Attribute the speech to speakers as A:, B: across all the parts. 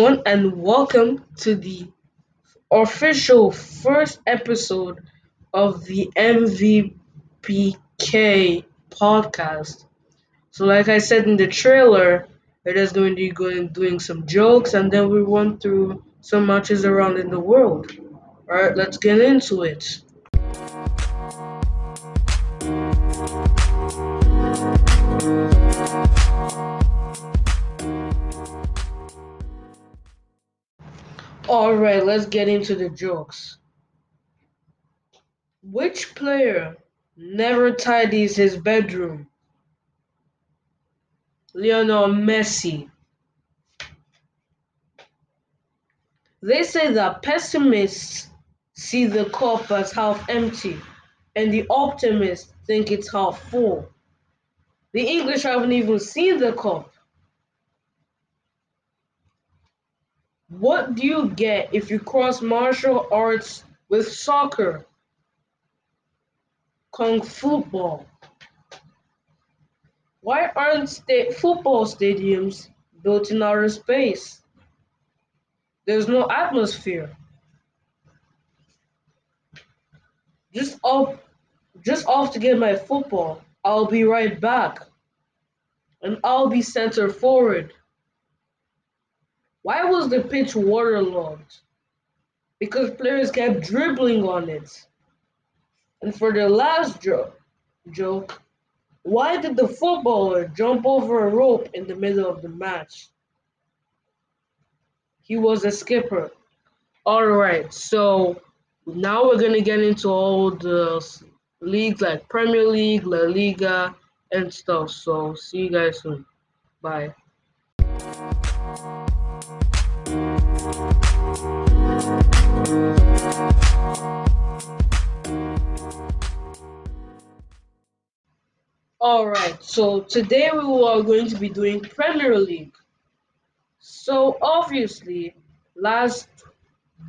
A: everyone, and welcome to the official first episode of the MVPK podcast. So, like I said in the trailer, it is going to be going doing some jokes, and then we run through some matches around in the world. All right, let's get into it. Alright, let's get into the jokes. Which player never tidies his bedroom? Lionel Messi. They say that pessimists see the cup as half empty and the optimists think it's half full. The English haven't even seen the cup. What do you get if you cross martial arts with soccer? Kung football. Why aren't sta- football stadiums built in outer space? There's no atmosphere. Just off, just off to get my football. I'll be right back. And I'll be center forward. Why was the pitch waterlogged? Because players kept dribbling on it. And for the last jo- joke, why did the footballer jump over a rope in the middle of the match? He was a skipper. Alright, so now we're going to get into all the leagues like Premier League, La Liga, and stuff. So see you guys soon. Bye. Alright, so today we are going to be doing Premier League. So obviously, last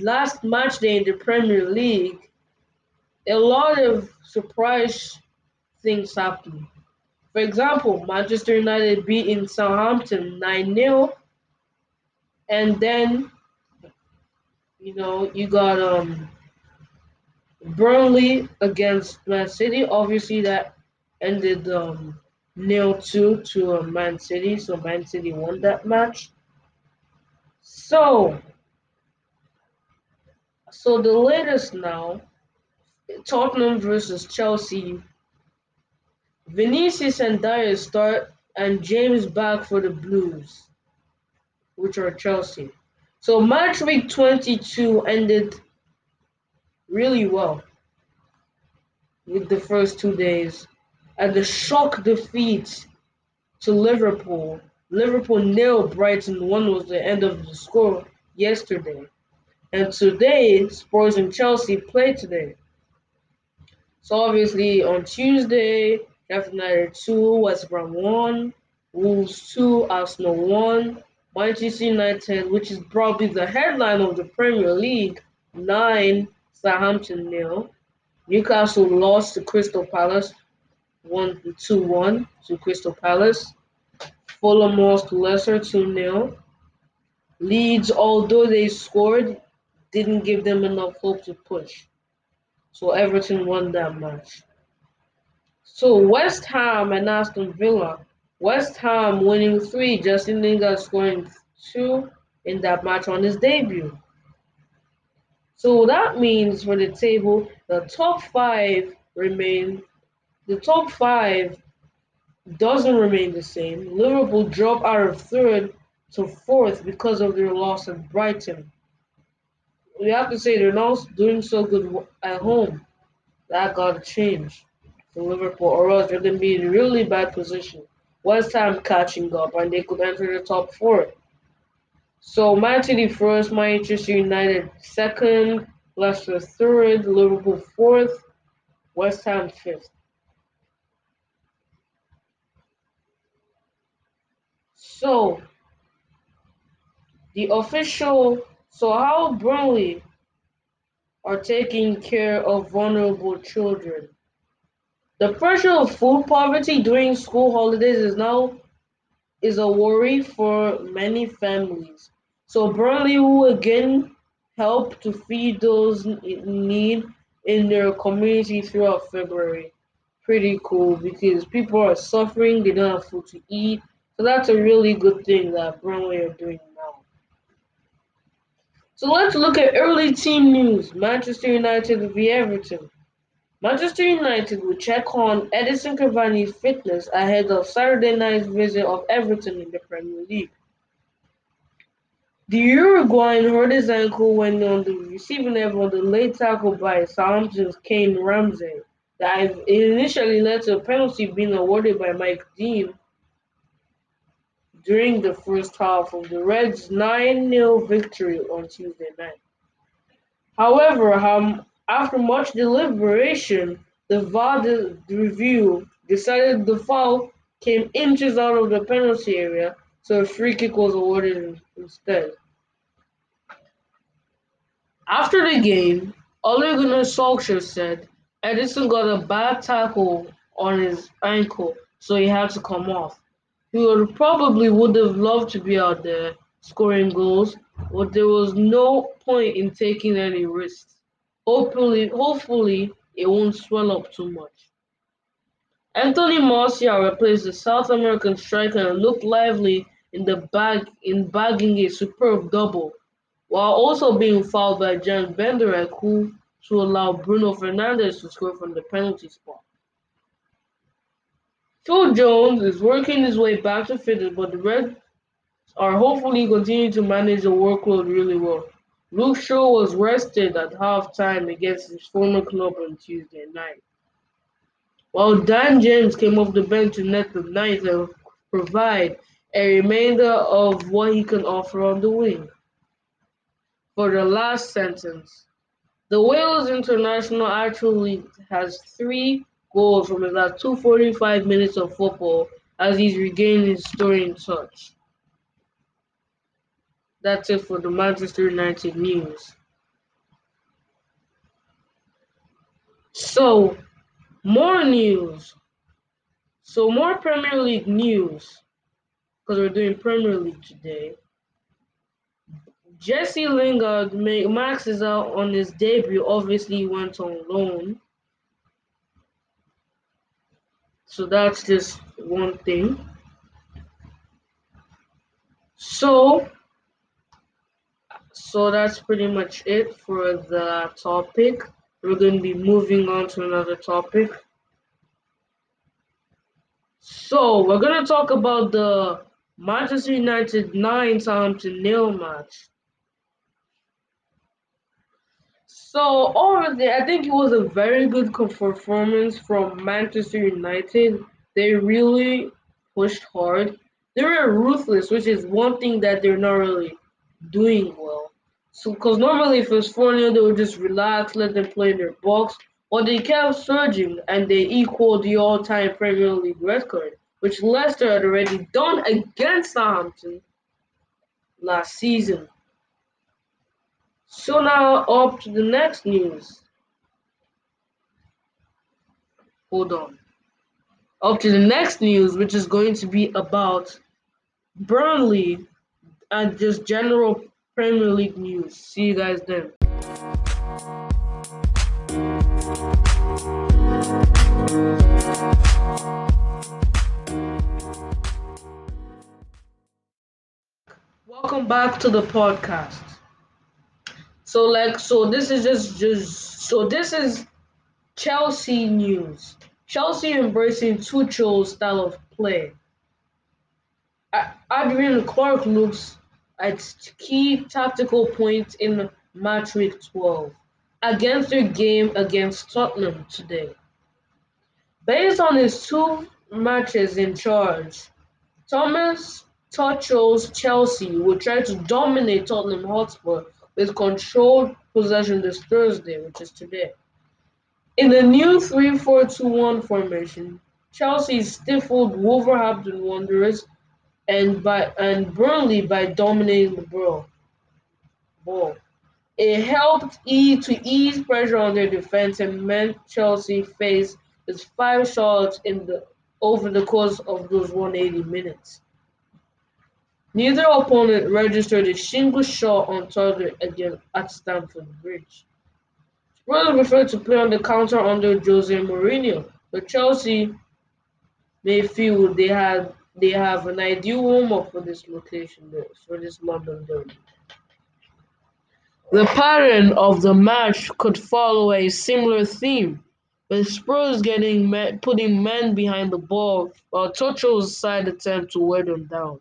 A: last match day in the Premier League, a lot of surprise things happened. For example, Manchester United beat in Southampton 9 0. And then, you know, you got um Burnley against Man City. Obviously, that ended um, nil two to uh, Man City, so Man City won that match. So, so the latest now, Tottenham versus Chelsea. Vinicius and Dier start, and James back for the Blues, which are Chelsea. So match week 22 ended really well with the first two days and the shock defeat to Liverpool. Liverpool nil Brighton one was the end of the score yesterday. And today, Spurs and Chelsea play today. So obviously on Tuesday, Sheffield United 2, West Brom 1, Wolves 2, Arsenal 1, Manchester United, which is probably the headline of the Premier League, 9, Southampton nil. Newcastle lost to Crystal Palace one two one to Crystal Palace. Fulham lost to Leicester 2 0. Leeds, although they scored, didn't give them enough hope to push. So Everton won that match. So West Ham and Aston Villa. West Ham winning three, Jesse Lingard scoring two in that match on his debut. So that means for the table, the top five remain the top five doesn't remain the same. Liverpool drop out of third to fourth because of their loss at Brighton. We have to say they're not doing so good at home. That got to change for Liverpool, or else they're going to be in a really bad position. West Ham catching up, and they could enter the top four. So Man City first, Manchester United second, Leicester third, Liverpool fourth, West Ham fifth. So, the official, so how Burnley are taking care of vulnerable children. The pressure of food poverty during school holidays is now is a worry for many families. So Burnley will again help to feed those in need in their community throughout February. Pretty cool because people are suffering, they don't have food to eat. So that's a really good thing that Burnley are doing now. So let's look at early team news. Manchester United v Everton. Manchester United will check on Edinson Cavani's fitness ahead of Saturday night's visit of Everton in the Premier League. The Uruguayan hurt his ankle when on the receiving end of the late tackle by Southampton's Kayne Ramsay that initially led to a penalty being awarded by Mike Dean during the first half of the Reds' 9-0 victory on Tuesday night. However, um, after much deliberation, the VAR review decided the foul came inches out of the penalty area so a free kick was awarded instead. After the game, Ole Gunnar Solskjaer said Edinson got a bad tackle on his ankle, so he had to come off. Would probably would have loved to be out there scoring goals, but there was no point in taking any risks. Hopefully, hopefully it won't swell up too much. Anthony Martial replaced the South American striker and looked lively in the bag in bagging a superb double, while also being fouled by Jan Bednarek, who to allow Bruno Fernandes to score from the penalty spot. Phil Jones is working his way back to fitness, but the Reds are hopefully continuing to manage the workload really well. Luke Shaw was rested at halftime against his former club on Tuesday night. While Dan James came off the bench to net the ninth and provide a remainder of what he can offer on the wing. For the last sentence, the Wales international actually has three goals from his last 245 minutes of football as he's regained his scoring touch. That's it for the Manchester United news. So, more news. So, more Premier League news because we're doing Premier League today. Jesse Lingard maxes out on his debut. Obviously, he went on loan. So that's just one thing. So, so that's pretty much it for the topic. We're going to be moving on to another topic. So, we're going to talk about the Manchester United 9 Southampton nil match. So overall, I think it was a very good performance from Manchester United. They really pushed hard. They were ruthless, which is one thing that they're not really doing well. So, because normally if it's 4 0, they would just relax, let them play in their box. But they kept surging and they equaled the all time Premier League record, which Leicester had already done against Southampton last season. So now up to the next news. Hold on. Up to the next news, which is going to be about Burnley and just general Premier League news. See you guys then. Welcome back to the podcast. So like so this is just just so this is Chelsea news. Chelsea embracing Tuchel's style of play. Adrian Clarke looks at key tactical points in match week 12 against their game against Tottenham today. Based on his two matches in charge, Thomas Tuchel's Chelsea will try to dominate Tottenham Hotspur with controlled possession this Thursday, which is today. In the new 3 4 2 1 formation, Chelsea stifled Wolverhampton Wanderers and by and Burnley by dominating the ball. ball. It helped E to ease pressure on their defense and meant Chelsea faced its five shots in the over the course of those 180 minutes. Neither opponent registered a single shot on target again at Stamford Bridge. Spurs prefer to play on the counter under Jose Mourinho, but Chelsea may feel they had they have an ideal warm-up for this location for this London derby. The pattern of the match could follow a similar theme, with Spurs getting men, putting men behind the ball while Tuchel's side attempt to wear them down.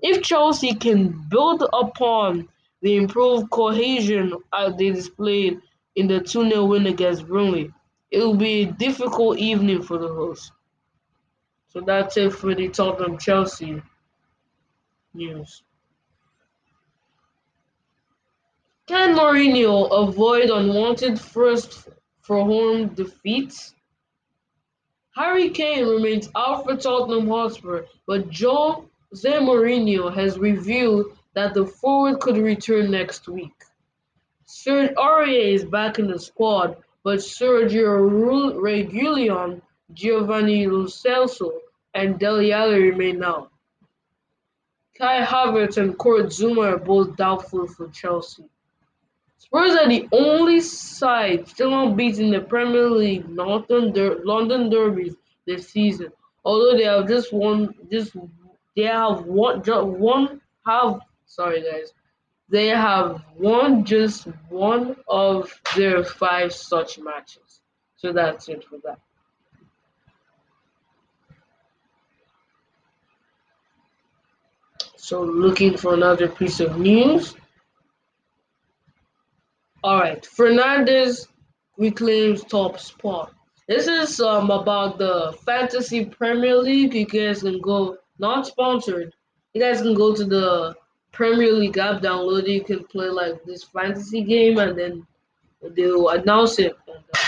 A: If Chelsea can build upon the improved cohesion they displayed in the 2 0 win against Burnley, it will be a difficult evening for the hosts. So that's it for the Tottenham Chelsea news. Can Mourinho avoid unwanted first for home defeats? Harry Kane remains out for Tottenham Hotspur, but Jose Mourinho has revealed that the forward could return next week. Serge Aurier is back in the squad, but Sergio Reguilon Giovanni Lo Celso, and Dele Alli remain out. Kai Havertz and Kurt Zouma are both doubtful for Chelsea. Spurs are the only side still unbeaten in the Premier League Northern Der- London derbies this season. Although they have just won, just they have one, just one have sorry guys, they have won just one of their five such matches. So that's it for that. So looking for another piece of news. Alright, Fernandes reclaims top spot. This is um about the Fantasy Premier League. You guys can go not sponsored. You guys can go to the Premier League app, download it. You can play like this fantasy game, and then they will announce it.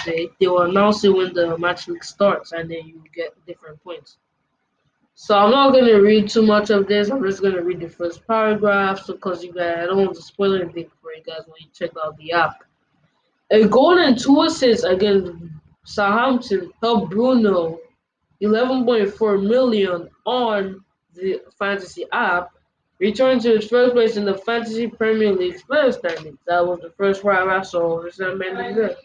A: They they will announce it when the match week starts, and then you get different points. So I'm not gonna read too much of this. I'm just gonna read the first paragraph because you guys I don't want to spoil anything for you guys when you check out the app. A goal and two assists against Southampton helped Bruno 11.4 million on the fantasy app returned to his first place in the fantasy Premier League player standings. That was the first paragraph, so it's not many good.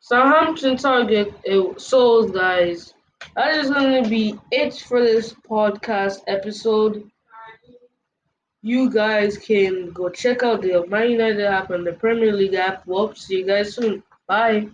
A: Southampton target it sold, guys. That is going to be it for this podcast episode. You guys can go check out the Man United app and the Premier League app. Well, see you guys soon. Bye.